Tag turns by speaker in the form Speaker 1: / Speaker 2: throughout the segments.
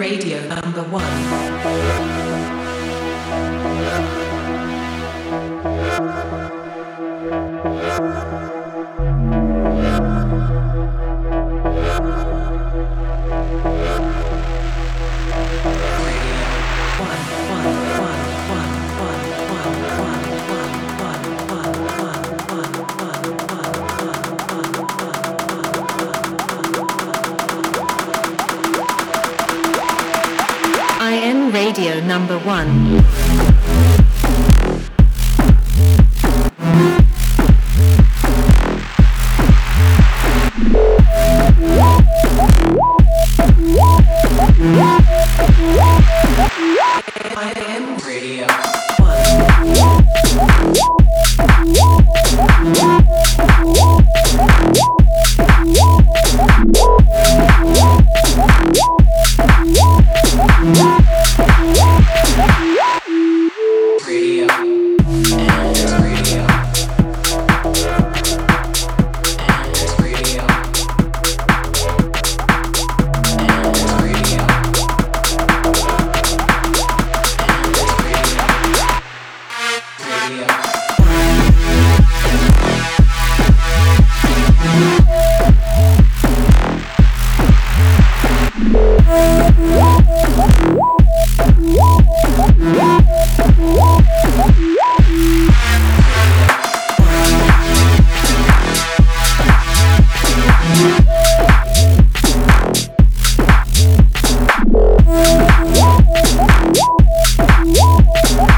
Speaker 1: Radio number one.
Speaker 2: IN Radio number one.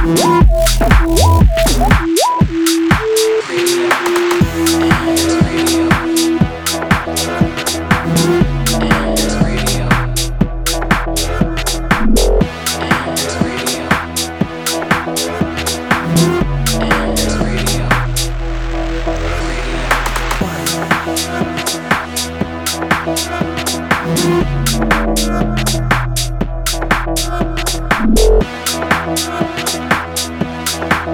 Speaker 1: Radio. One.